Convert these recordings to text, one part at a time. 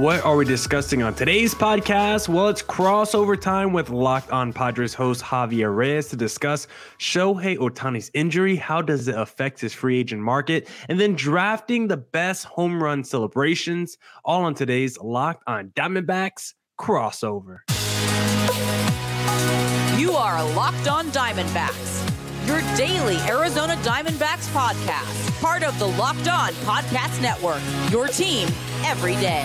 What are we discussing on today's podcast? Well, it's crossover time with Locked On Padres host Javier Reyes to discuss Shohei Ohtani's injury. How does it affect his free agent market? And then drafting the best home run celebrations. All on today's Locked On Diamondbacks crossover. You are Locked On Diamondbacks, your daily Arizona Diamondbacks podcast, part of the Locked On Podcast Network, your team every day.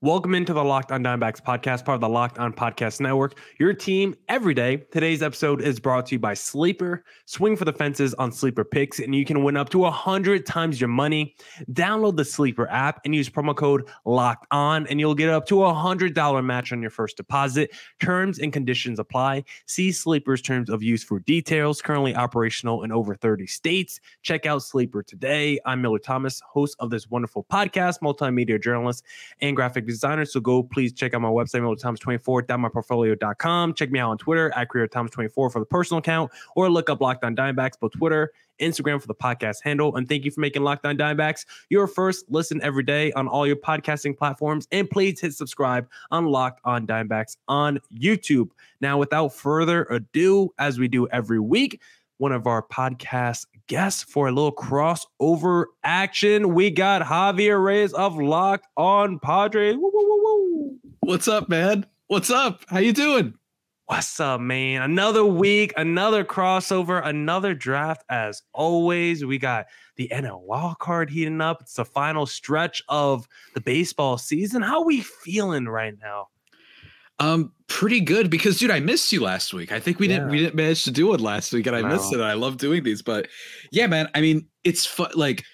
Welcome into the Locked On Diamondbacks podcast, part of the Locked On Podcast Network, your team every day. Today's episode is brought to you by Sleeper. Swing for the fences on Sleeper Picks, and you can win up to 100 times your money. Download the Sleeper app and use promo code Locked On, and you'll get up to a $100 match on your first deposit. Terms and conditions apply. See Sleeper's terms of use for details, currently operational in over 30 states. Check out Sleeper today. I'm Millard Thomas, host of this wonderful podcast, multimedia journalist, and graphic designer. So go please check out my website, MillerThomas24.myportfolio.com. Check me out on Twitter at CreatorThomas24 for the personal account, or look up Locked On Diamondbacks, both Twitter, Instagram for the podcast handle. And thank you for making Locked On Diamondbacks your first listen every day on all your podcasting platforms. And please hit subscribe on Locked On Diamondbacks on YouTube. Now, without further ado, as we do every week, one of our podcast guests for a little crossover action. We got Javier Reyes of Locked On Padres. Woo, woo, woo, woo. What's up, man? What's up? How you doing? What's up, man? Another week, another crossover, another draft. As always, we got the NL wild card heating up. It's the final stretch of the baseball season. How we feeling right now? Um, pretty good because dude, I missed you last week. I think we Yeah. didn't we didn't manage to do it last week, and I missed No. it. I love doing these, but yeah, man. I mean, it's fun. Like,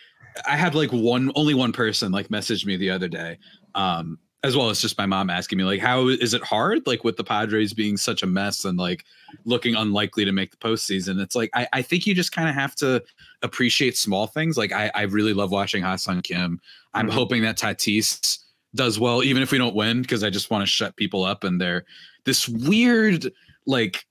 I had like one only one person like message me the other day, um, as well as just my mom asking me like, how is it hard like with the Padres being such a mess and like looking unlikely to make the postseason? It's like I, I think you just kind of have to appreciate small things. Like I, I really love watching Ha-Seong Kim. I'm Mhm. hoping that Tatis does well, even if we don't win, because I just want to shut people up and they're this weird like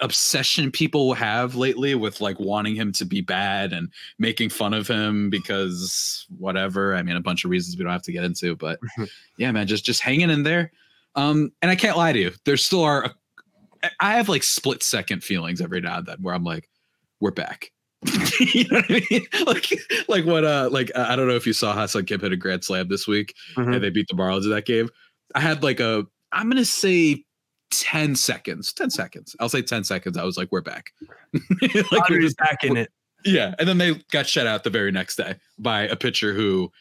obsession people have lately with like wanting him to be bad and making fun of him because whatever. I mean, a bunch of reasons we don't have to get into, but yeah, man, just just hanging in there. Um, and I can't lie to you, there still are. I have like split second feelings every now and then where I'm like, we're back. you know what I mean? Like, like what? Uh, like I don't know if you saw Ha-Seong Kim hit a grand slam this week Mhm. and they beat the Marlins in that game. I had like a, I'm gonna say 10 seconds, 10 seconds. I'll say 10 seconds. I was like, we're back. like we're just back in it. yeah. And then they got shut out the very next day by a pitcher who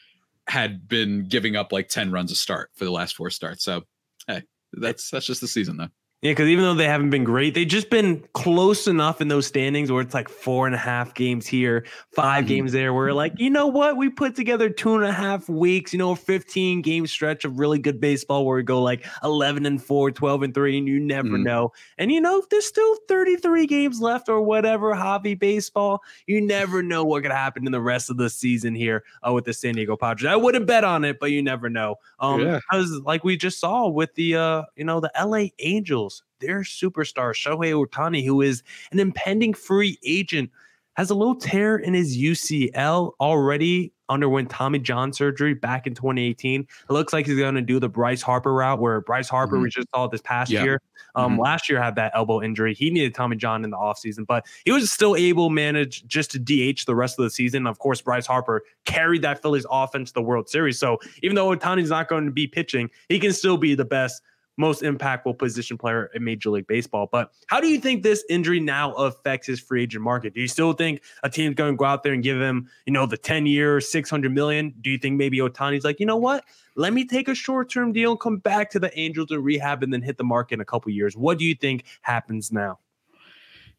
had been giving up like 10 runs a start for the last four starts. So hey, that's that's just the season though. Yeah, because even though they haven't been great, they've just been close enough in those standings where it's like four and a half games here, 5 Mhm. games there. Where like, you know what? We put together two and a half weeks, you know, a 15 game stretch of really good baseball where we go like 11 and 4, 12 and 3, and you never Mhm. know. And you know, there's still 33 games left or whatever, hobby baseball. You never know what could happen in the rest of the season here uh, with the San Diego Padres. I wouldn't bet on it, but you never know. Um, Yeah. because like we just saw with the uh, you know, the LA Angels, their superstar Shohei Ohtani, who is an impending free agent, has a little tear in his UCL already. Underwent Tommy John surgery back in 2018. It looks like he's going to do the Bryce Harper route, where Bryce Harper Mhm. we just saw this past Yeah. year. Um, Mhm. last year had that elbow injury. He needed Tommy John in the offseason, but he was still able to manage just to DH the rest of the season. Of course, Bryce Harper carried that Phillies offense to the World Series. So even though Ohtani's not going to be pitching, he can still be the best, most impactful position player in Major League Baseball. But how do you think this injury now affects his free agent market? Do you still think a team's going to go out there and give him, you know, the 10 year, 600 million? Do you think maybe Ohtani's like, you know what? Let me take a short term deal and come back to the Angels and rehab and then hit the market in a couple years. What do you think happens now?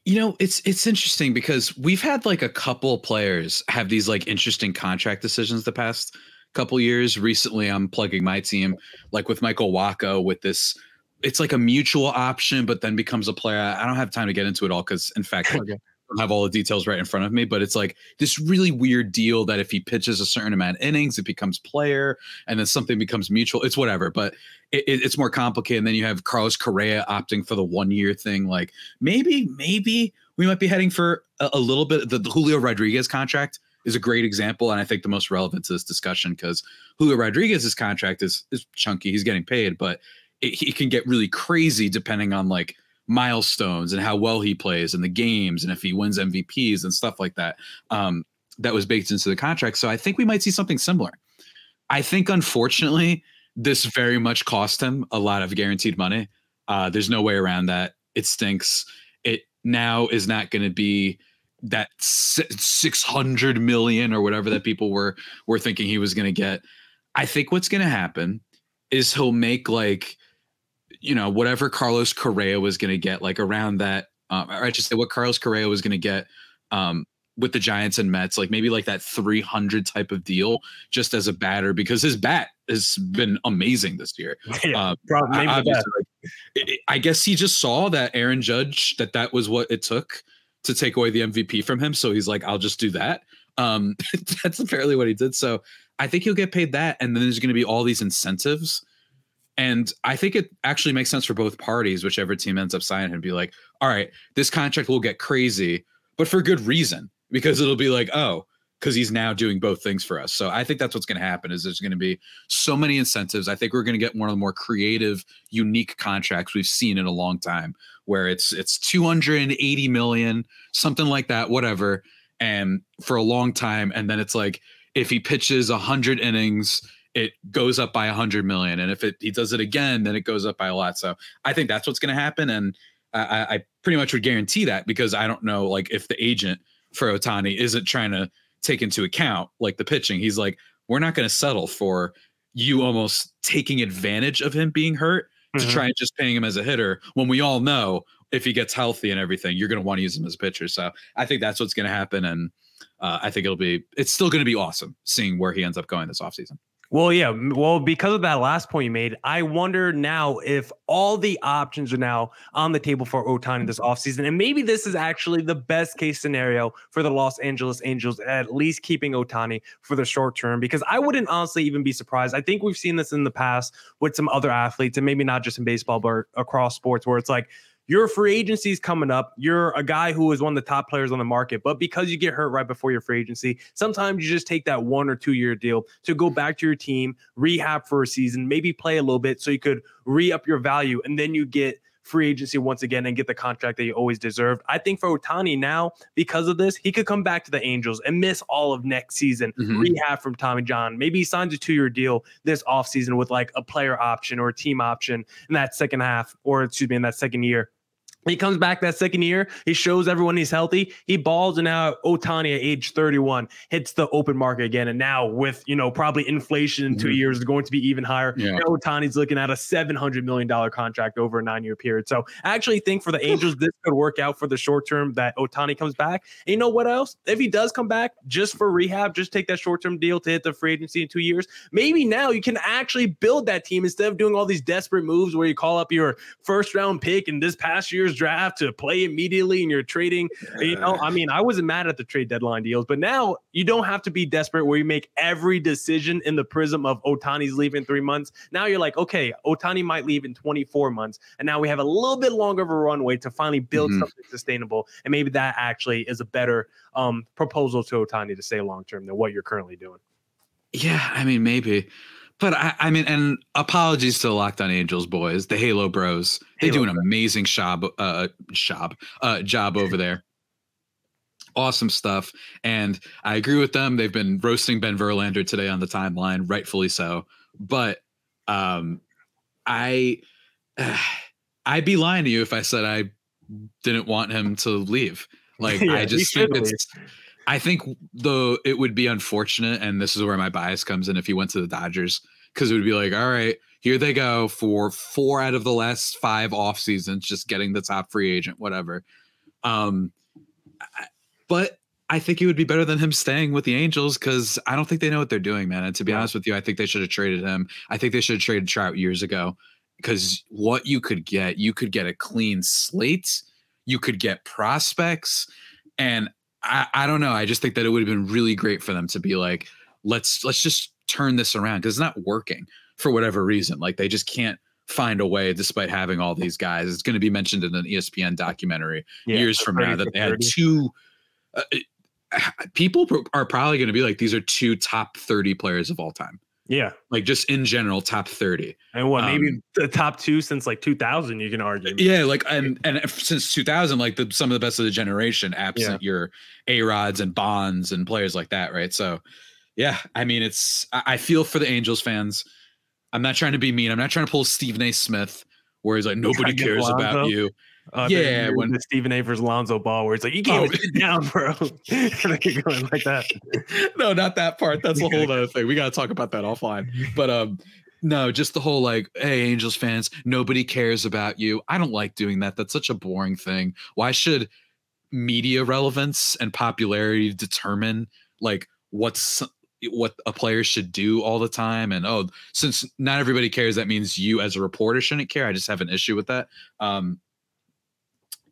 You know, it's it's interesting because we've had like a couple players have these like interesting contract decisions the past couple years. Recently, I'm plugging my team like with Michael Wacha with this. It's like a mutual option, but then becomes a player. I don't have time to get into it all because, in fact, Okay. don't have all the details right in front of me, but it's like this really weird deal that if he pitches a certain amount of innings, it becomes player, and then something becomes mutual. It's whatever, but it, it, it's more complicated. And then you have Carlos Correa opting for the one year thing. Like maybe, maybe we might be heading for a, a little bit. The, the Julio Rodriguez contract is a great example, and I think the most relevant to this discussion because Julio Rodriguez's contract is is chunky. He's getting paid, but it, can get really crazy depending on like milestones and how well he plays in the games and if he wins MVPs and stuff like that. Um, that was baked into the contract. So I think we might see something similar. I think, unfortunately, this very much cost him a lot of guaranteed money. Uh, there's no way around that. It stinks. It now is not going to be that 600 million or whatever that people were were thinking he was going to get. I think what's going to happen is he'll make like you know whatever Carlos Correa was going to get like around that um, or I should say what Carlos Correa was going to get um, with the Giants and Mets, like maybe like that 300 type of deal, just as a batter, because his bat has been amazing this year. Yeah, uh, probably, I, I guess he just saw that Aaron Judge that that was what it took to take away the MVP from him. So he's like, I'll just do that. Um, that's apparently what he did. So I think he'll get paid that, and then there's going to be all these incentives. And I think it actually makes sense for both parties, whichever team ends up signing him, be like, all right, this contract will get crazy, but for good reason because it'll be like, oh, because he's now doing both things for us. So I think that's what's going to happen is there's going to be so many incentives. I think we're going to get one of the more creative, unique contracts we've seen in a long time, where it's it's 280 million, something like that, whatever, and for a long time, and then it's like if he pitches 100 innings it goes up by 100 million and if it he does it again then it goes up by a lot so i think that's what's going to happen and I, I pretty much would guarantee that because i don't know like if the agent for Ohtani isn't trying to take into account like the pitching. He's like, we're not going to settle for you almost taking advantage of him being hurt mm-hmm. to try and just paying him as a hitter when we all know if he gets healthy and everything, you're going to want to use him as a pitcher. So I think that's what's going to happen. And uh, I think it'll be, it's still going to be awesome seeing where he ends up going this offseason. Well, yeah. Well, because of that last point you made, I wonder now if all the options are now on the table for Ohtani this offseason. And maybe this is actually the best case scenario for the Los Angeles Angels, at least keeping Ohtani for the short term, because I wouldn't honestly even be surprised. I think we've seen this in the past with some other athletes, and maybe not just in baseball, but across sports, where it's like, your free agency is coming up. You're a guy who is one of the top players on the market, but because you get hurt right before your free agency, sometimes you just take that one or two year deal to go back to your team, rehab for a season, maybe play a little bit so you could re up your value, and then you get free agency once again and get the contract that you always deserved. I think for Ohtani now, because of this, he could come back to the Angels and miss all of next season, mm-hmm. rehab from Tommy John. Maybe he signs a two year deal this offseason with like a player option or a team option in that second half, or excuse me, in that second year. He comes back that second year. He shows everyone he's healthy. He balls, and now Ohtani at age 31 hits the open market again. And now, with you know probably inflation in 2 mm-hmm. years is going to be even higher. Yeah. Ohtani's looking at a 700 million dollar contract over a nine year period. So I actually think for the Angels, this could work out for the short term that Ohtani comes back. And you know what else? If he does come back just for rehab, just take that short term deal to hit the free agency in two years. Maybe now you can actually build that team instead of doing all these desperate moves where you call up your first round pick in this past year's draft to play immediately and you're trading. You know, I mean, I wasn't mad at the trade deadline deals, but now you don't have to be desperate where you make every decision in the prism of Ohtani's leaving three months. Now you're like, okay, Ohtani might leave in 24 months. And now we have a little bit longer of a runway to finally build mm-hmm. something sustainable. And maybe that actually is a better um, proposal to Ohtani to stay long term than what you're currently doing. Yeah, I mean, maybe. But I, I, mean, and apologies to the Locked On Angels boys, the Halo Bros. They Halo do an amazing job, uh, job, uh, job over there. Awesome stuff, and I agree with them. They've been roasting Ben Verlander today on the timeline, rightfully so. But um, I, uh, I'd be lying to you if I said I didn't want him to leave. Like yeah, I just think it's. I think though it would be unfortunate, and this is where my bias comes in if he went to the Dodgers, because it would be like, all right, here they go for four out of the last five off seasons, just getting the top free agent, whatever. Um, but I think it would be better than him staying with the Angels because I don't think they know what they're doing, man. And to be yeah. honest with you, I think they should have traded him. I think they should have traded Trout years ago because what you could get, you could get a clean slate, you could get prospects And I, I don't know. I just think that it would have been really great for them to be like, let's let's just turn this around because it's not working for whatever reason. Like they just can't find a way despite having all these guys. It's going to be mentioned in an ESPN documentary Yeah, years from now that they had two. Uh, people are probably going to be like, these are two top 30 players of all time. Yeah. Like just in general, top 30. And what, maybe Um, the top two since like 2000, you can argue. Yeah, like and and since 2000, like the some of the best of the generation, absent your A Rods and Bonds and players like that, right? So, yeah, I mean, it's I, I feel for the Angels fans. I'm not trying to be mean. I'm not trying to pull Stephen A. Smith, where he's like nobody cares about you. Uh, Yeah, when the Stephen Avers Lonzo ball, where it's like, you can't Oh. sit down, bro. they keep going like that. no, not that part. That's a whole other thing. We got to talk about that offline. But um, no, just the whole like, hey, Angels fans, nobody cares about you. I don't like doing that. That's such a boring thing. Why should media relevance and popularity determine like what's what a player should do all the time? And oh, since not everybody cares, that means you as a reporter shouldn't care. I just have an issue with that. Um,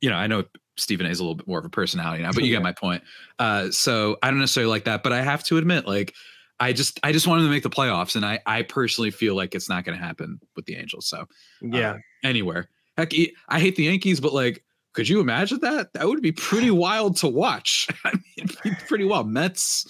you know, I know Stephen A is a little bit more of a personality now, but you Yeah. get my point. Uh, so I don't necessarily like that, but I have to admit, like, I just I just want them to make the playoffs, and I I personally feel like it's not going to happen with the Angels. So Yeah. uh, anywhere, heck, i hate the Yankees, but like, could you imagine that? That would be pretty wild to watch. I mean, pretty wild. Mets,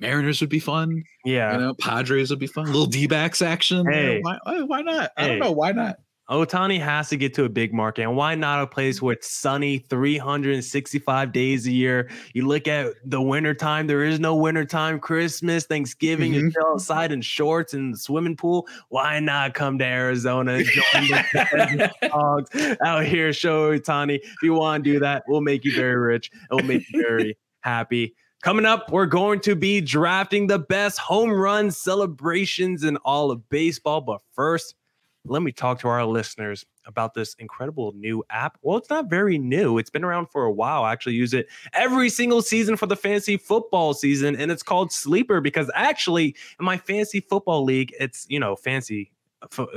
Mariners would be fun. yeah. You know, Padres would be fun. little D backs action. you know, Hey. why, why not? I don't know. Why not? Ohtani has to get to a big market. And why not a place where it's sunny 365 days a year? You look at the winter time, there is no winter time, Christmas, Thanksgiving, you Mhm. chill outside in shorts and the swimming pool. Why not come to Arizona and join the dogs out here, Shohei Ohtani? If you want to do that, we'll make you very rich. It will make you very happy. Coming up, we're going to be drafting the best home run celebrations in all of baseball. But first, let me talk to our listeners about this incredible new app. Well, it's not very new. It's been around for a while. I actually use it every single season for the fantasy football season, and it's called Sleeper because actually, in my fantasy football league, it's you know fancy.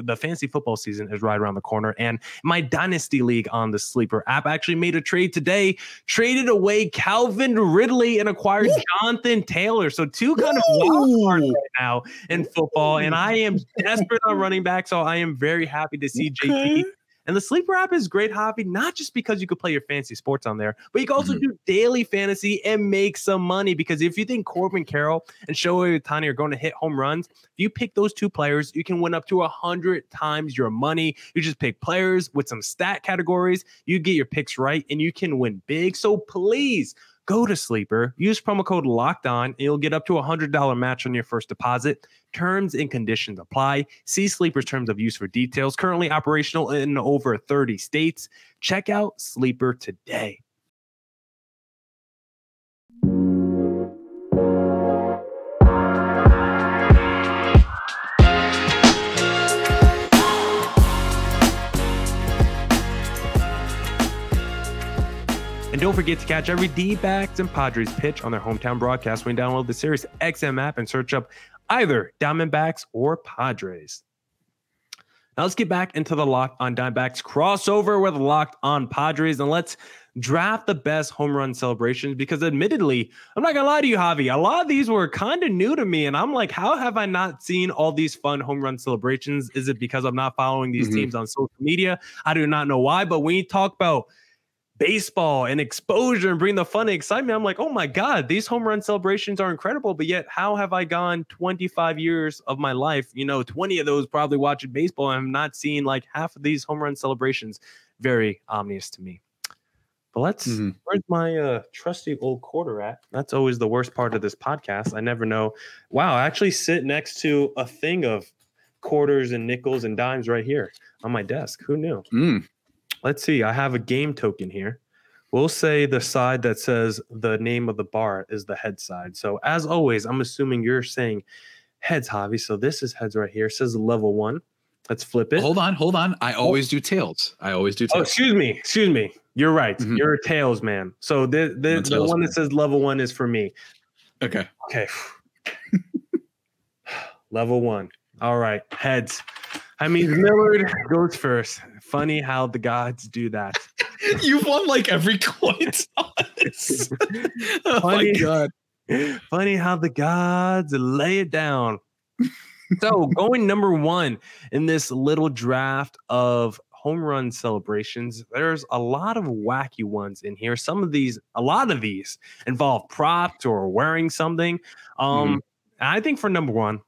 The fantasy football season is right around the corner, and my dynasty league on the Sleeper app actually made a trade today, traded away Calvin Ridley and acquired Jonathan Taylor. So two kind of wild cards right now in football, and I am desperate on running back, so I am very happy to see JT. And the sleeper app is great hobby, not just because you could play your fantasy sports on there, but you can also Mhm. do daily fantasy and make some money. Because if you think Corbin Carroll and Shohei Ohtani are going to hit home runs, if you pick those two players, you can win up to a hundred times your money. You just pick players with some stat categories, you get your picks right, and you can win big. So please go to Sleeper, use promo code Locked On, and you'll get up to a hundred dollar match on your first deposit. Terms and conditions apply. See Sleeper's terms of use for details. Currently operational in over 30 states. Check out Sleeper today. And don't forget to catch every D-backs and Padres pitch on their hometown broadcast when you download the Sirius XM app and search up either Diamondbacks or Padres. Now let's get back into the Locked on Diamondbacks crossover with Locked on Padres and let's draft the best home run celebrations because admittedly, I'm not gonna lie to you, Javi. A lot of these were kind of new to me, and I'm like, how have I not seen all these fun home run celebrations? Is it because I'm not following these Mhm. teams on social media? I do not know why, but when you talk about baseball and exposure and bring the fun and excitement. I'm like, oh my God, these home run celebrations are incredible. But yet, how have I gone 25 years of my life? You know, 20 of those probably watching baseball and I'm not seeing like half of these home run celebrations. Very ominous to me. But let's Mhm. where's my uh trusty old quarter at? That's always the worst part of this podcast. I never know. Wow, I actually sit next to a thing of quarters and nickels and dimes right here on my desk. Who knew? Mm. Let's see. I have a game token here. We'll say the side that says the name of the bar is the head side. So as always, I'm assuming you're saying heads, Javi. So this is heads right here. It says level one. Let's flip it. Hold on, hold on. I always do tails. I always do Oh, tails. excuse me. Excuse me. You're right. Mhm. You're a tails man. So the the, the one man. that says level one is for me. okay. Okay. level one. All right. Heads. I mean, Millard goes first. Funny how the gods do that. You've won like every coin toss. oh Funny. my god. Funny how the gods lay it down. so going number one in this little draft of home run celebrations, there's a lot of wacky ones in here. Some of these, a lot of these involve props or wearing something. Um, I think for number one,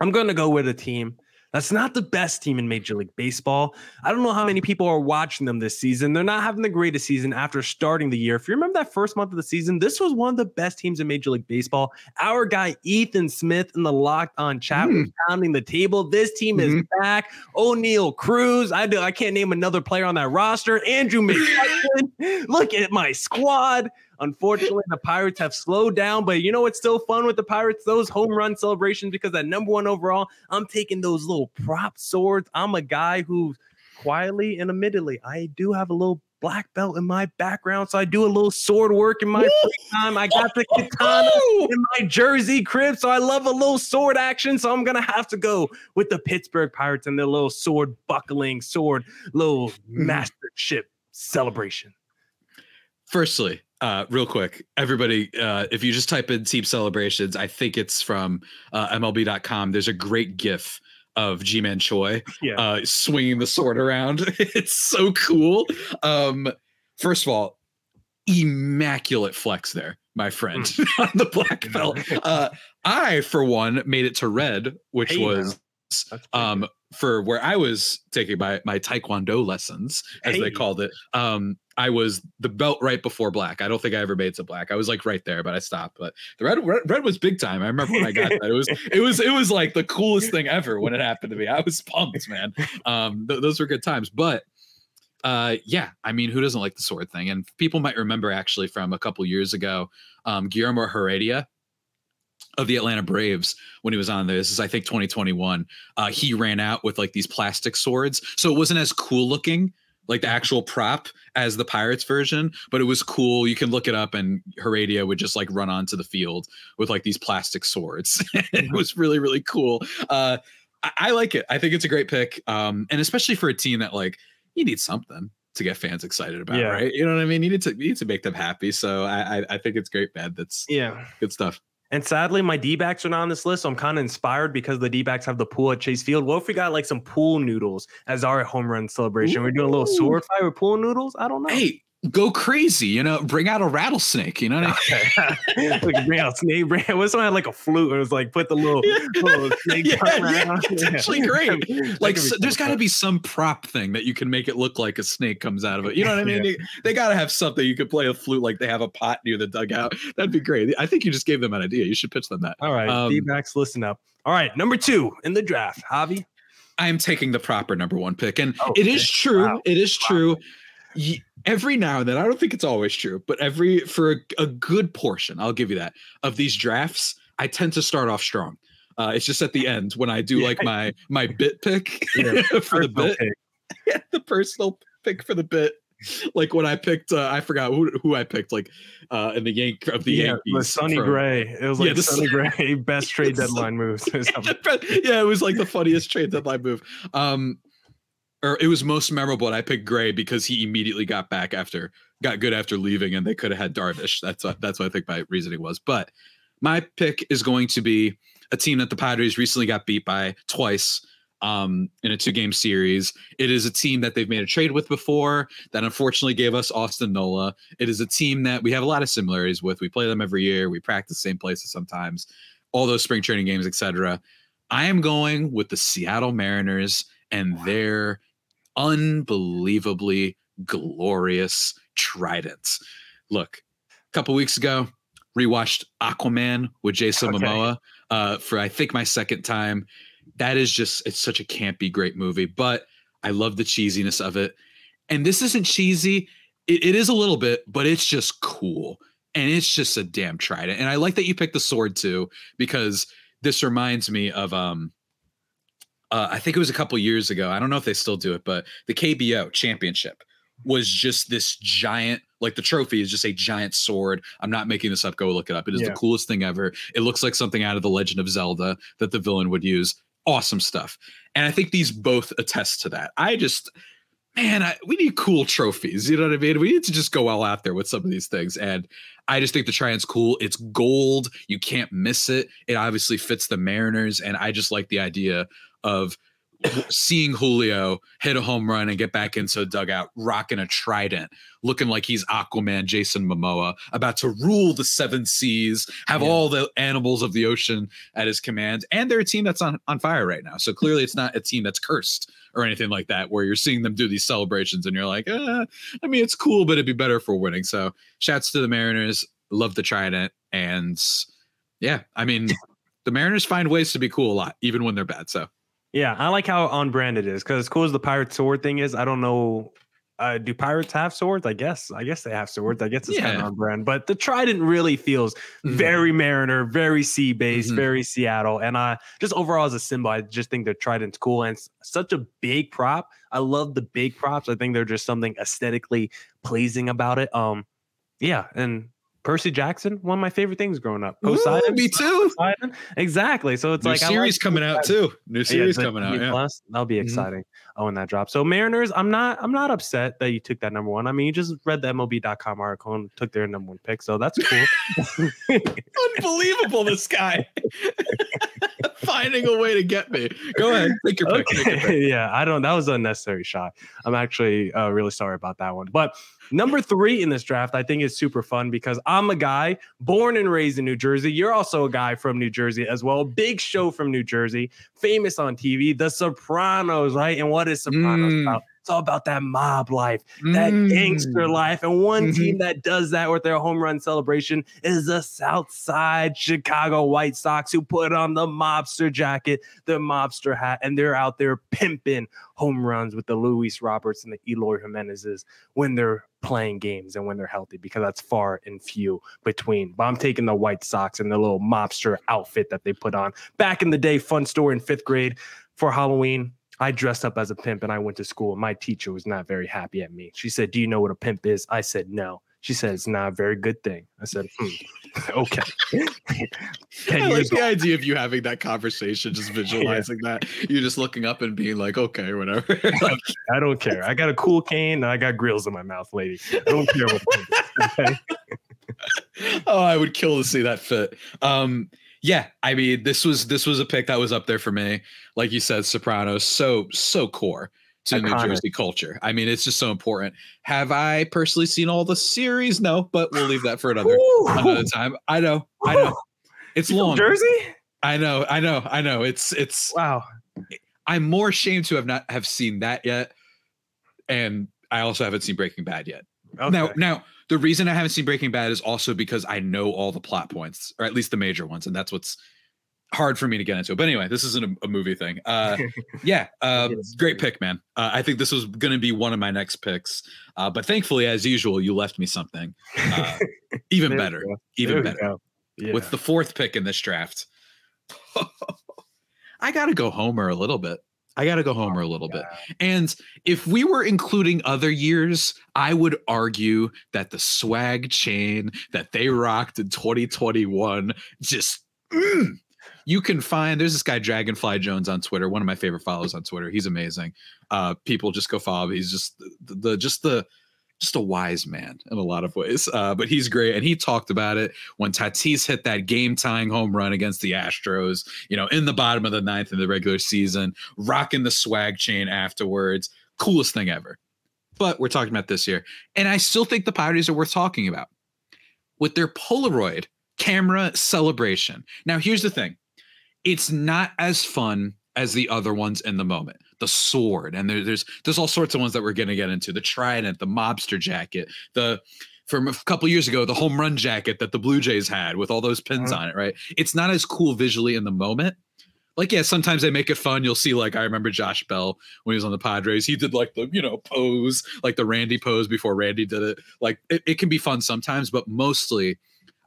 I'm going to go with a team that's not the best team in Major League Baseball. I don't know how many people are watching them this season. They're not having the greatest season after starting the year. If you remember that first month of the season, this was one of the best teams in Major League Baseball. Our guy Ethan Smith in the locked on chat was pounding the table. This team is Mhm. back. Oneil Cruz. I do I can't name another player on that roster. Andrew McCutchen. Look at my squad. Unfortunately, the Pirates have slowed down, but you know what's still fun with the Pirates? Those home run celebrations because at number one overall, I'm taking those little prop swords. I'm a guy who quietly and admittedly, I do have a little black belt in my background, so I do a little sword work in my free time. I got the katana in my jersey crib, so I love a little sword action. So I'm gonna have to go with the Pittsburgh Pirates and their little sword buckling, sword, little mm. mastership celebration. Firstly, uh, real quick, everybody, uh, if you just type in team celebrations, I think it's from uh, MLB.com. There's a great GIF of Ji-Man Choi Yeah. uh, swinging the sword around. it's so cool. Um, first of all, immaculate flex there, my friend, on the black belt. Uh, I, for one, made it to red, which Hey, was um for where I was taking my my taekwondo lessons, as Hey. they called it. Um, I was the belt right before black. I don't think I ever made it to black. I was like right there, but I stopped. But the red red, red was big time. I remember when I got that. It was it was it was like the coolest thing ever when it happened to me. I was pumped, man. Um, th- those were good times. But uh, yeah, I mean, who doesn't like the sword thing? And people might remember actually from a couple years ago, um, Guillermo Heredia of the Atlanta Braves when he was on there. This is I think 2021. Uh, he ran out with like these plastic swords, so it wasn't as cool looking like the actual prop as the Pirates version, but it was cool. You can look it up, and Heredia would just like run onto the field with like these plastic swords. it was really really cool. Uh, I, I like it. I think it's a great pick, um, and especially for a team that like you need something to get fans excited about, Yeah. right? You know what I mean? You need to you need to make them happy. So I I, I think it's great, man. That's Yeah. good stuff. And sadly, my D backs are not on this list. So I'm kind of inspired because the D backs have the pool at Chase Field. What if we got like some pool noodles as our home run celebration? We're doing a little sword fight with pool noodles? I don't know. Hey, go crazy! You know, bring out a rattlesnake. You know what I mean? could bring out snake. Bring, what if someone like a flute it was like put the little, little snake Yeah, yeah, it's actually great. Like be so- there's got to be some prop thing that you can make it look like a snake comes out of it. You know what I mean? They, they got to have something you could play a flute like they have a pot near the dugout. That'd be great. I think you just gave them an idea. You should pitch them that. All right, Um, D backs, listen up. All right, number two in the draft, Javi. I am taking the proper number one pick, and Oh, it is true. Wow. It is true. Every now and then, I don't think it's always true, but every for a, a good portion, I'll give you that of these drafts, I tend to start off strong. Uh, it's just at the end when I do Yeah. like my my bit pick Yeah, for the bit, pick. the personal pick for the bit. Like when I picked, uh, I forgot who who I picked. Like uh, in the Yank of the yeah, Yankees, the Sunny from- Gray. It was Yeah, like the Sonny Gray best trade deadline moves. or something. yeah, it was like the funniest trade deadline move. Um, or it was most memorable. And I picked Gray because he immediately got back after got good after leaving, and they could have had Darvish. That's what that's what I think my reasoning was. But my pick is going to be a team that the Padres recently got beat by twice um, in a two game series. It is a team that they've made a trade with before that unfortunately gave us Austin Nola. It is a team that we have a lot of similarities with. We play them every year. We practice the same places sometimes. All those spring training games, etc. I am going with the Seattle Mariners and their unbelievably glorious tridents. Look, a couple weeks ago, rewatched Aquaman with Jason Okay. Momoa uh, for I think my second time. That is just it's such a campy, great movie, but I love the cheesiness of it. And this isn't cheesy. It, it is a little bit, but it's just cool. And it's just a damn trident. And I like that you picked the sword too, because this reminds me of um uh, I think it was a couple years ago. I don't know if they still do it, but the KBO championship was just this giant, like the trophy is just a giant sword. I'm not making this up. Go look it up. It is Yeah. the coolest thing ever. It looks like something out of the Legend of Zelda that the villain would use. Awesome stuff. And I think these both attest to that. I just, man, I, we need cool trophies. You know what I mean? We need to just go all out there with some of these things. And I just think the Trident's cool. It's gold. You can't miss it. It obviously fits the Mariners. And I just like the idea of seeing Julio hit a home run and get back into the dugout, rocking a trident, looking like he's Aquaman, Jason Momoa, about to rule the seven seas, have yeah. all the animals of the ocean at his command. And they're a team that's on, on fire right now. So clearly it's not a team that's cursed or anything like that, where you're seeing them do these celebrations and you're like, eh, I mean, it's cool, but it'd be better for winning. So shouts to the Mariners. Love the trident. And yeah, I mean, the Mariners find ways to be cool a lot, even when they're bad. So yeah, I like how on brand it is because as cool as the pirate sword thing is, I don't know. Uh, do pirates have swords? I guess. I guess they have swords. I guess it's yeah. kind of on brand. But the Trident really feels mm-hmm. very Mariner, very sea based, mm-hmm. very Seattle. And I just overall as a symbol, I just think the Trident's cool and such a big prop. I love the big props. I think they're just something aesthetically pleasing about it. Um, yeah, and Percy Jackson, one of my favorite things growing up. Poseidon, Ooh, me too. Poseidon. Exactly. So it's New like series like coming out too. New series yeah, coming out. Yeah. Plus, that'll be mm-hmm. exciting. Mm-hmm. Oh, when that drops. So Mariners, I'm not I'm not upset that you took that number one. I mean, you just read the MLB.com article and took their number one pick, so that's cool. Unbelievable, this guy finding a way to get me. Go ahead, take your pick. Okay. Your pick. yeah, I don't. That was unnecessary shot. I'm actually uh, really sorry about that one, but. Number three in this draft, I think is super fun because I'm a guy born and raised in New Jersey. You're also a guy from New Jersey as well. Big show from New Jersey, famous on TV, The Sopranos, right? And what is Sopranos mm. about? It's all about that mob life, that mm. gangster life. And one mm-hmm. team that does that with their home run celebration is the South Side Chicago White Sox, who put on the mobster jacket, the mobster hat, and they're out there pimping home runs with the Luis Roberts and the Eloy Jimenezes when they're playing games and when they're healthy, because that's far and few between. But I'm taking the White Sox and the little mobster outfit that they put on. Back in the day, fun story in fifth grade for Halloween. I dressed up as a pimp and I went to school. My teacher was not very happy at me. She said, Do you know what a pimp is? I said, No. She said, It's not a very good thing. I said, hmm, Okay. I like the idea of you having that conversation, just visualizing yeah. that. You're just looking up and being like, Okay, whatever. like, I don't care. I got a cool cane and I got grills in my mouth, lady. I don't care what. Okay. oh, I would kill to see that fit. Um, yeah, I mean, this was this was a pick that was up there for me. Like you said, Sopranos, so so core to Iconic. New Jersey culture. I mean, it's just so important. Have I personally seen all the series? No, but we'll leave that for another another time. I know, I know. It's you long. Jersey. I know, I know, I know. It's it's wow. I'm more ashamed to have not have seen that yet, and I also haven't seen Breaking Bad yet. Okay. Now, now the reason I haven't seen Breaking Bad is also because I know all the plot points, or at least the major ones, and that's what's hard for me to get into. But anyway, this isn't a, a movie thing. Uh, yeah, uh, great pick, man. Uh, I think this was going to be one of my next picks, uh, but thankfully, as usual, you left me something uh, even better, even better. Yeah. With the fourth pick in this draft, I got to go Homer a little bit. I got to go Homer a little God. bit. And if we were including other years, I would argue that the swag chain that they rocked in 2021 just mm, you can find there's this guy Dragonfly Jones on Twitter, one of my favorite follows on Twitter. He's amazing. Uh people just go follow. He's just the, the just the just a wise man in a lot of ways. Uh, but he's great. And he talked about it when Tatis hit that game tying home run against the Astros, you know, in the bottom of the ninth in the regular season, rocking the swag chain afterwards. Coolest thing ever. But we're talking about this year. And I still think the Pirates are worth talking about with their Polaroid camera celebration. Now, here's the thing it's not as fun as the other ones in the moment. The sword, and there, there's there's all sorts of ones that we're going to get into. The trident, the mobster jacket, the from a couple years ago, the home run jacket that the Blue Jays had with all those pins uh-huh. on it. Right, it's not as cool visually in the moment. Like yeah, sometimes they make it fun. You'll see like I remember Josh Bell when he was on the Padres. He did like the you know pose, like the Randy pose before Randy did it. Like it, it can be fun sometimes, but mostly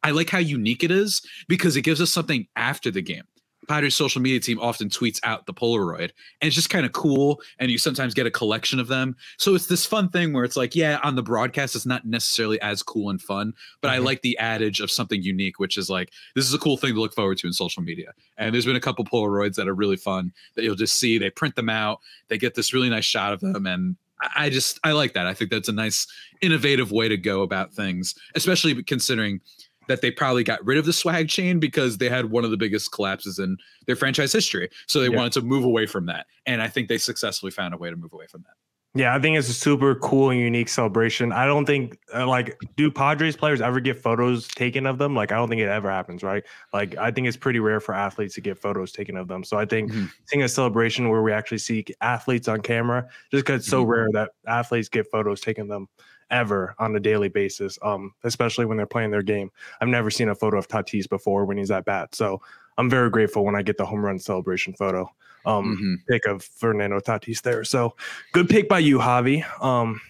I like how unique it is because it gives us something after the game. Padres social media team often tweets out the Polaroid, and it's just kind of cool. And you sometimes get a collection of them. So it's this fun thing where it's like, yeah, on the broadcast, it's not necessarily as cool and fun, but mm-hmm. I like the adage of something unique, which is like, this is a cool thing to look forward to in social media. And there's been a couple Polaroids that are really fun that you'll just see. They print them out, they get this really nice shot of them, and I, I just I like that. I think that's a nice innovative way to go about things, especially considering that they probably got rid of the swag chain because they had one of the biggest collapses in their franchise history. So they Yeah. wanted to move away from that. And I think they successfully found a way to move away from that. Yeah, I think it's a super cool and unique celebration. I don't think uh, like do Padres players ever get photos taken of them? Like I don't think it ever happens, right? Like I think it's pretty rare for athletes to get photos taken of them. So I think Mhm. seeing a celebration where we actually see athletes on camera, just because it's so Mhm. rare that athletes get photos taken of them ever on a daily basis, um, especially when they're playing their game. I've never seen a photo of Tatis before when he's at bat. So I'm very grateful when I get the home run celebration photo. Um, Mhm. pick of Fernando Tatis there. So good pick by you, Javi. Um,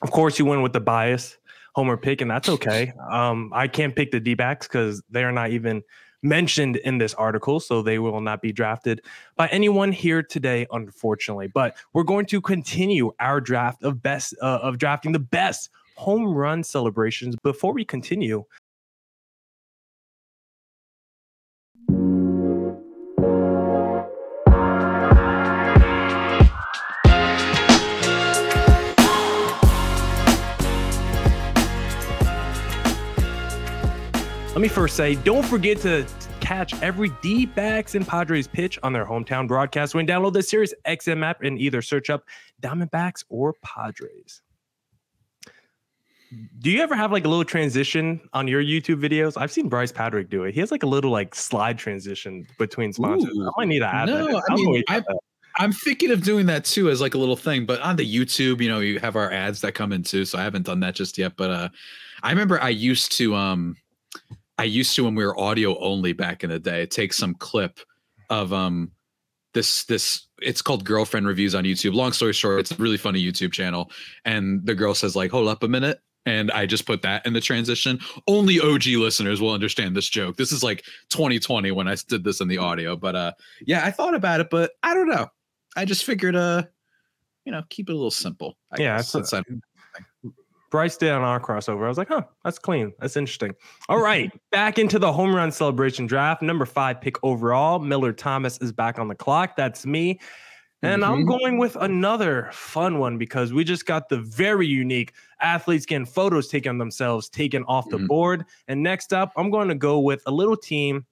of course, you went with the bias homer pick, and that's okay. Um, I can't pick the D backs because they are not even mentioned in this article, so they will not be drafted by anyone here today, unfortunately. But we're going to continue our draft of best uh, of drafting the best home run celebrations. Before we continue, Let me first say, don't forget to catch every D backs and Padres pitch on their hometown broadcast when download the Sirius XM app and either search up Diamondbacks or Padres. Do you ever have like a little transition on your YouTube videos? I've seen Bryce Patrick do it. He has like a little like slide transition between sponsors. Ooh. I might need to add No, that. I mean, I, that. I'm thinking of doing that too as like a little thing, but on the YouTube, you know, you have our ads that come in too. So I haven't done that just yet. But uh I remember I used to um I used to when we were audio only back in the day, take some clip of um this this it's called girlfriend reviews on YouTube. Long story short, it's a really funny YouTube channel. And the girl says, like, hold up a minute. And I just put that in the transition. Only OG listeners will understand this joke. This is like 2020 when I did this in the audio. But uh yeah, I thought about it, but I don't know. I just figured uh you know, keep it a little simple. I Yeah, guess. a- Bryce did on our crossover. I was like, huh, that's clean. That's interesting. All right, back into the home run celebration draft. Number five pick overall. Millard Thomas is back on the clock. That's me. And I'm Mhm. going with another fun one because we just got the very unique athletes getting photos taken of themselves taken off the Mhm. board. And next up, I'm going to go with a little team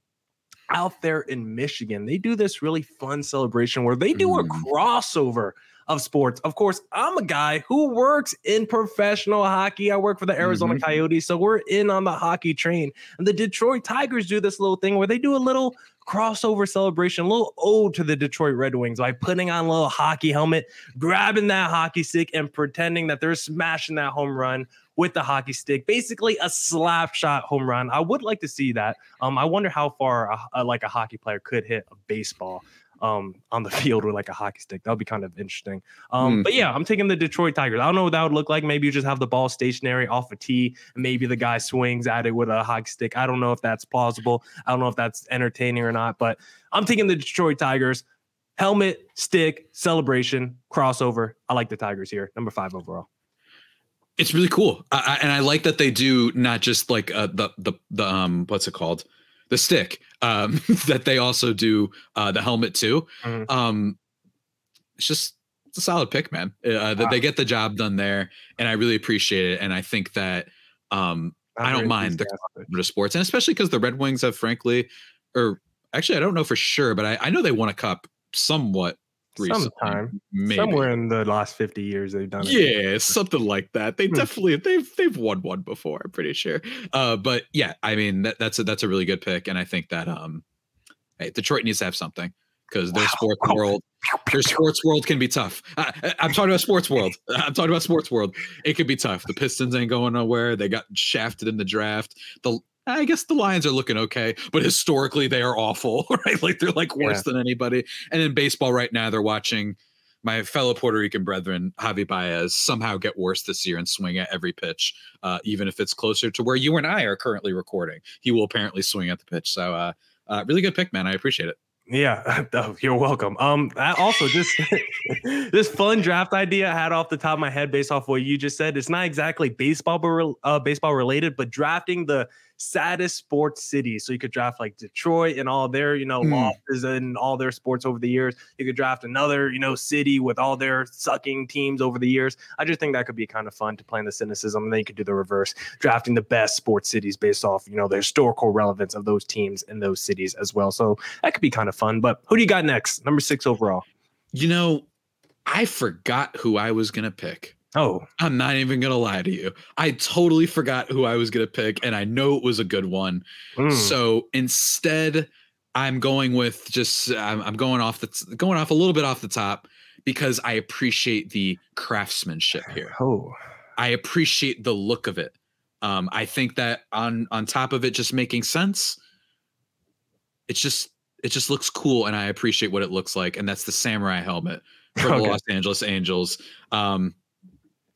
out there in Michigan. They do this really fun celebration where they do a Mm. crossover of sports. Of course, I'm a guy who works in professional hockey. I work for the Arizona Mhm. Coyotes, so we're in on the hockey train. And the Detroit Tigers do this little thing where they do a little crossover celebration, a little ode to the Detroit Red Wings by putting on a little hockey helmet, grabbing that hockey stick, and pretending that they're smashing that home run with the hockey stick. Basically, a slap shot home run. I would like to see that. Um, I wonder how far a, a- like a hockey player could hit a baseball um on the field with like a hockey stick. That would be kind of interesting. Um, Hmm. but yeah, I'm taking the Detroit Tigers. I don't know what that would look like. Maybe you just have the ball stationary off a tee, and maybe the guy swings at it with a hockey stick. I don't know if that's plausible. I don't know if that's entertaining or not, but I'm taking the Detroit Tigers. Helmet, stick, celebration, crossover. I like the Tigers here. Number five overall. it's really cool I, I, and i like that they do not just like uh, the the the um what's it called the stick um that they also do uh the helmet too. Mhm. um it's just it's a solid pick man. Uh, that they get the job done there and i really appreciate it and i think that um I'm don't mind the to sports and especially because the red wings have frankly or actually i don't know for sure but i, I know they won a cup somewhat recently, Sometime. maybe. Somewhere in the last 50 years they've done it. Yeah, something like that. They Hmm. definitely they've they've won one before. I'm pretty sure. Uh, but yeah, I mean that, that's a that's a really good pick, and I think that um, hey, Detroit needs to have something because their Wow. sports Wow. world, their sports world can be tough. I, I- I'm talking about sports world. I'm talking about sports world. It could be tough. The Pistons ain't going nowhere. They got shafted in the draft. The I guess the Lions are looking okay, but historically they are awful, right? Like they're like worse than anybody. And in baseball right now, they're watching my fellow Puerto Rican brethren, Javi Baez, somehow get worse this year and swing at every pitch, uh, even if it's closer to where you and I are currently recording. He will apparently swing at the pitch. So, uh, uh, really good pick, man. I appreciate it. Yeah, oh, you're welcome. Um, I also just this fun draft idea I had off the top of my head based off what you just said. It's not exactly baseball, uh, baseball related, but drafting the saddest sports cities. So you could draft like Detroit and all their, you know, Hmm. losses and all their sports over the years. You could draft another, you know, city with all their sucking teams over the years. I just think that could be kind of fun to play in the cynicism. And then you could do the reverse, drafting the best sports cities based off, you know, the historical relevance of those teams in those cities as well. So that could be kind of fun. But who do you got next? Number six overall. You know, I forgot who I was gonna pick. Oh, I'm not even gonna lie to you. I totally forgot who I was gonna pick, and I know it was a good one. mm. So instead, I'm going with just I'm, I'm going off the going off a little bit off the top because I appreciate the craftsmanship here. oh, I appreciate the look of it. Um, I think that on on top of it just making sense, it's just it just looks cool, and I appreciate what it looks like, and that's the samurai helmet for the Okay. Los Angeles Angels. Um,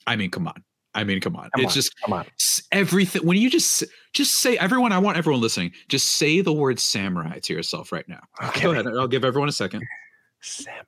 I mean, come on. I mean, come on. Come it's on, just come on. everything. When you just just say everyone, I want everyone listening. Just say the word samurai to yourself right now. Okay. Go ahead. I'll give everyone a second. Samurai.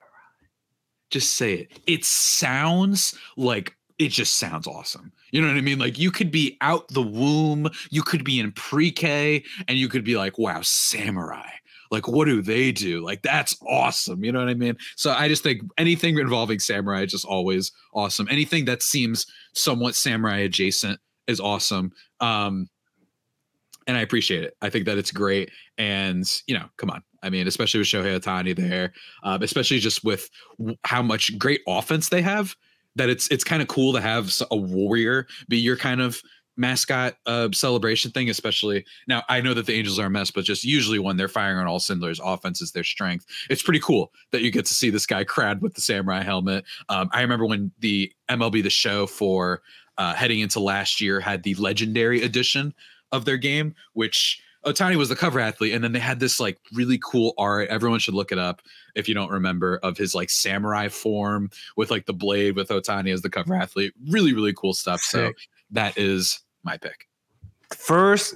Just say it. It sounds like it just sounds awesome. You know what I mean? Like you could be out the womb, you could be in pre-K, and you could be like, wow, samurai. Like, what do they do? Like, that's awesome. You know what I mean? So I just think anything involving samurai is just always awesome. Anything that seems somewhat samurai adjacent is awesome. Um, and I appreciate it. I think that it's great. And you know, come on. I mean, especially with Shohei Ohtani there, um, especially just with w- how much great offense they have. That it's it's kind of cool to have a warrior be your kind of mascot uh, celebration thing. Especially now, I know that the Angels are a mess, but just usually when they're firing on all cylinders, offense is their strength. It's pretty cool that you get to see this guy crad with the samurai helmet. Um, I remember when the MLB the Show for uh, heading into last year had the legendary edition of their game, which Ohtani was the cover athlete, and then they had this like really cool art. Everyone should look it up if you don't remember of his like samurai form with like the blade with Ohtani as the cover athlete. Really, really cool stuff. So that is my pick. First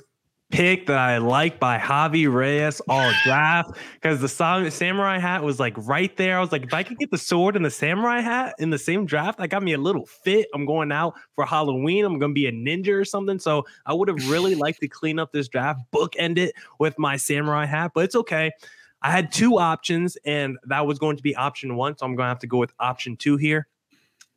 pick that I like by Javi Reyes all draft because the samurai hat was like right there. I was like, if I could get the sword and the samurai hat in the same draft, that got me a little fit. I'm going out for Halloween. I'm gonna be a ninja or something. So I would have really liked to clean up this draft, bookend it with my samurai hat, but it's okay. I had two options, and that was going to be option one. So I'm gonna have to go with option two here.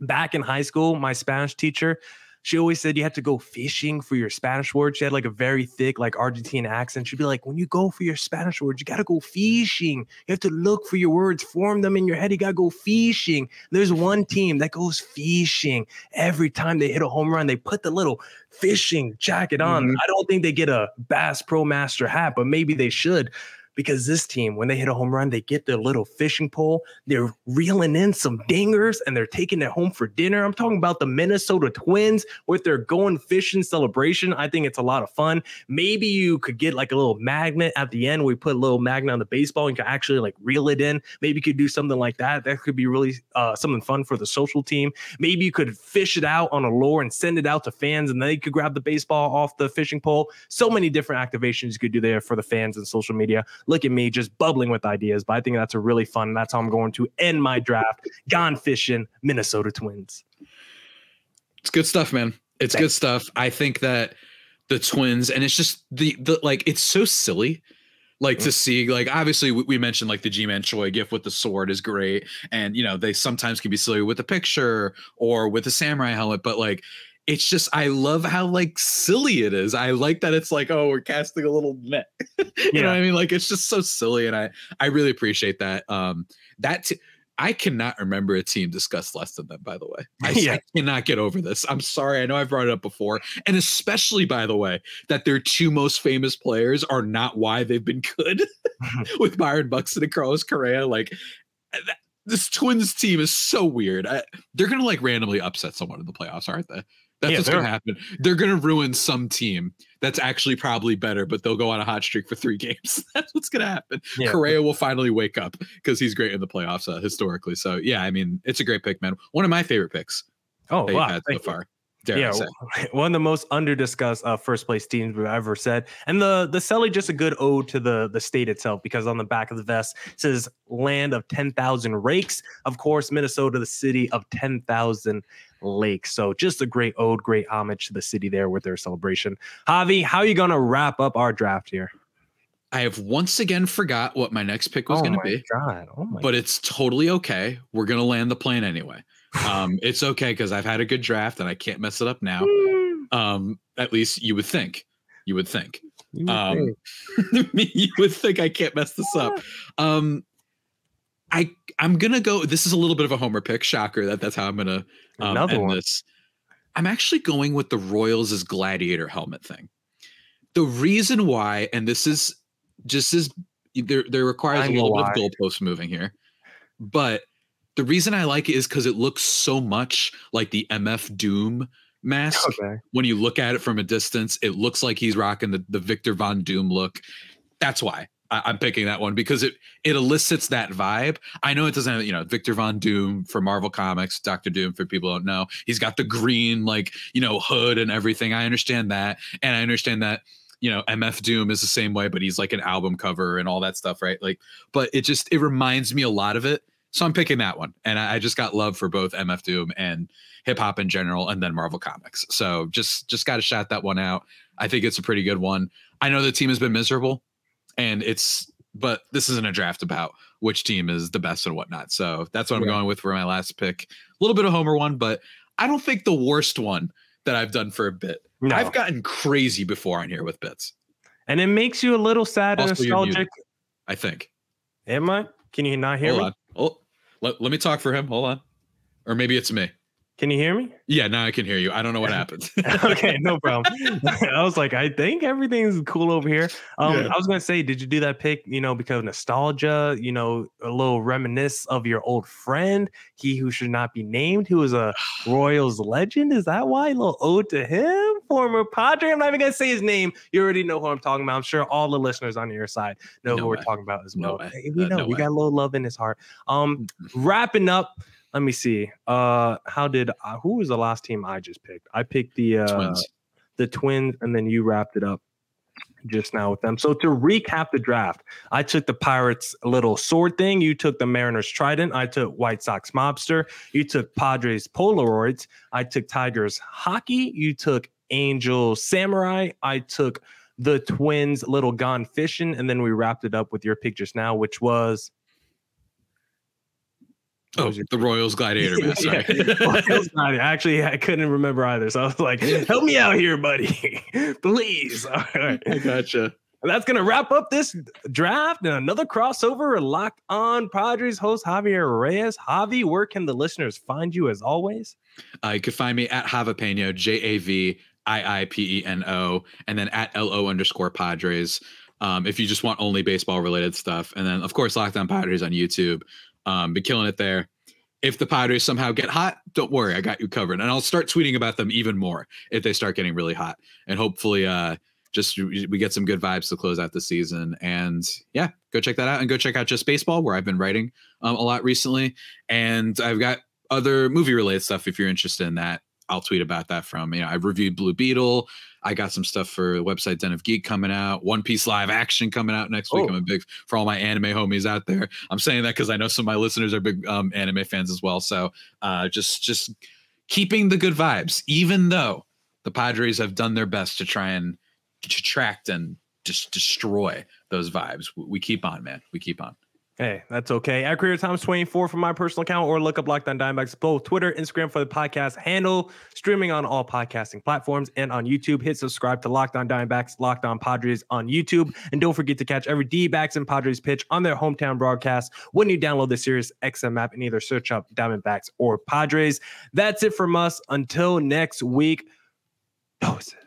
Back in high school, my Spanish teacher, she always said you had to go fishing for your Spanish words. She had like a very thick, like Argentine accent. She'd be like, when you go for your Spanish words, you got to go fishing. You have to look for your words, form them in your head. You got to go fishing. There's one team that goes fishing every time they hit a home run. They put the little fishing jacket on. Mhm. I don't think they get a Bass Pro Master hat, but maybe they should. Because this team, when they hit a home run, they get their little fishing pole, they're reeling in some dingers and they're taking it home for dinner. I'm talking about the Minnesota Twins with their going fishing celebration. I think it's a lot of fun. Maybe you could get like a little magnet at the end where we put a little magnet on the baseball and you can actually like reel it in. Maybe you could do something like that. That could be really uh, something fun for the social team. Maybe you could fish it out on a lure and send it out to fans and they could grab the baseball off the fishing pole. So many different activations you could do there for the fans and social media. Look at me just bubbling with ideas, but I think that's a really fun. That's how I'm going to end my draft. Gone fishing, Minnesota Twins. It's good stuff, man. It's good stuff. I think that the twins, and it's just the the like it's so silly. Like to mm. see, like obviously we, mentioned like the Ji-Man Choi gift with the sword is great, and you know they sometimes can be silly with the picture or with the samurai helmet, but like it's just I love how like silly it is. I like that it's like oh we're casting a little net, you know what I mean? Like it's just so silly, and I I really appreciate that. Um, that t- I cannot remember a team discussed less than them. By the way, I, Yeah. I cannot get over this. I'm sorry. I know I've brought it up before, and especially by the way that their two most famous players are not why they've been good with Byron Buxton and Carlos Correa. Like that, this Twins team is so weird. I, they're gonna like randomly upset someone in the playoffs, aren't they? That's Yeah, what's gonna happen. They're gonna ruin some team that's actually probably better, but they'll go on a hot streak for three games. that's what's gonna happen. Yeah. Correa will finally wake up because he's great in the playoffs uh, historically. So yeah, I mean, it's a great pick, man. One of my favorite picks Oh, wow. so far. Dare yeah, say. one of the most underdiscussed uh, first place teams we've ever said. And the the Selly just a good ode to the the state itself because on the back of the vest it says land of 10,000 rakes. Of course, Minnesota, the city of 10,000 lakes. So just a great ode, great homage to the city there with their celebration. Javi, how are you going to wrap up our draft here? I have once again forgot what my next pick was oh going to be, God. Oh my but it's totally okay. We're going to land the plane anyway. Um, it's okay because I've had a good draft and I can't mess it up now. Um, at least you would think. You would think. You would Um, think. you would think I can't mess this up. Um, I I'm gonna go. This is a little bit of a homer pick. Shocker that that's how I'm gonna um, Another end one. this. I'm actually going with the Royals' gladiator helmet thing. The reason why, and this is just as there there requires a little why. bit of goalpost moving here, but the reason I like it is because it looks so much like the MF Doom mask Okay. when you look at it from a distance, it looks like he's rocking the, the Victor Von Doom look. That's why I, I'm picking that one because it it elicits that vibe. I know it doesn't have, you know, Victor Von Doom for Marvel Comics, Doctor Doom for people who don't know. He's got the green, like, you know, hood and everything. I understand that. And I understand that, you know, MF Doom is the same way, but he's like an album cover and all that stuff, right? Like, but it just it reminds me a lot of it. So I'm picking that one. And I, I just got love for both MF Doom and hip hop in general and then Marvel Comics. So just just got to shout that one out. I think it's a pretty good one. I know the team has been miserable and it's but this isn't a draft about which team is the best and whatnot. So that's what I'm Yeah. going with for my last pick. A little bit of homer one, but I don't think the worst one that I've done for a bit. No. I've gotten crazy before on here with bits. and it makes you a little sad and Also, muted. nostalgic. I think. Am I? Can you not hear Hold me? on. Oh, let, let me talk for him. Hold on. Or maybe it's me. Can you hear me? Yeah, now I can hear you. I don't know what happened. okay, no problem. I was like, I think everything's cool over here. Um, Yeah. I was gonna say, did you do that pick, you know, because nostalgia, you know, a little reminisce of your old friend, he who should not be named, who is a Royals legend? Is that why? A little ode to him, former Padre. I'm not even gonna say his name. You already know who I'm talking about. I'm sure all the listeners on your side know No who we're talking about as well. way. Hey, we Uh, know no we way. got a little love in his heart. Um, wrapping up. Let me see. Uh, how did uh, who was the last team I just picked? I picked the uh, Twins. the Twins, and then you wrapped it up just now with them. So to recap the draft, I took the Pirates little sword thing. You took the Mariners Trident. I took White Sox Mobster. You took Padres Polaroids. I took Tigers Hockey. You took Angels Samurai. I took the Twins little Gone Fishing, and then we wrapped it up with your pick just now, which was. Oh, the Royals gladiator man. Sorry. Royals Gladiator. Actually, I couldn't remember either. So I was like, help me out here, buddy. Please. All right. I gotcha. And that's going to wrap up this draft and another crossover. Locked on Padres host Javier Reyes. Javi, where can the listeners find you as always? Uh, you can find me at Javapeno, J A V I I P E N O, and then at L O underscore Padres. Um, if you just want only baseball related stuff. And then, of course, Locked on Padres on YouTube. Um, been killing it there. If the Padres somehow get hot, don't worry, I got you covered. And I'll start tweeting about them even more if they start getting really hot. And hopefully, uh, just we get some good vibes to close out the season. And yeah, go check that out and go check out Just Baseball, where I've been writing um, a lot recently. And I've got other movie related stuff if you're interested in that. I'll tweet about that from, you know, I've reviewed Blue Beetle. I got some stuff for the website Den of Geek coming out. One Piece live action coming out next week. Oh. I'm a big for all my anime homies out there. I'm saying that because I know some of my listeners are big um, anime fans as well. So uh, just just keeping the good vibes, even though the Padres have done their best to try and detract and just destroy those vibes. We keep on, man. We keep on. Hey, that's okay. At CreatorThomas24 for my personal account or look up Locked on Diamondbacks, both Twitter, Instagram for the podcast handle, streaming on all podcasting platforms and on YouTube. Hit subscribe to Locked on Diamondbacks, Locked on Padres on YouTube. And don't forget to catch every D backs and Padres pitch on their hometown broadcast when you download the Sirius XM app and either search up Diamondbacks or Padres. That's it from us. Until next week, doses.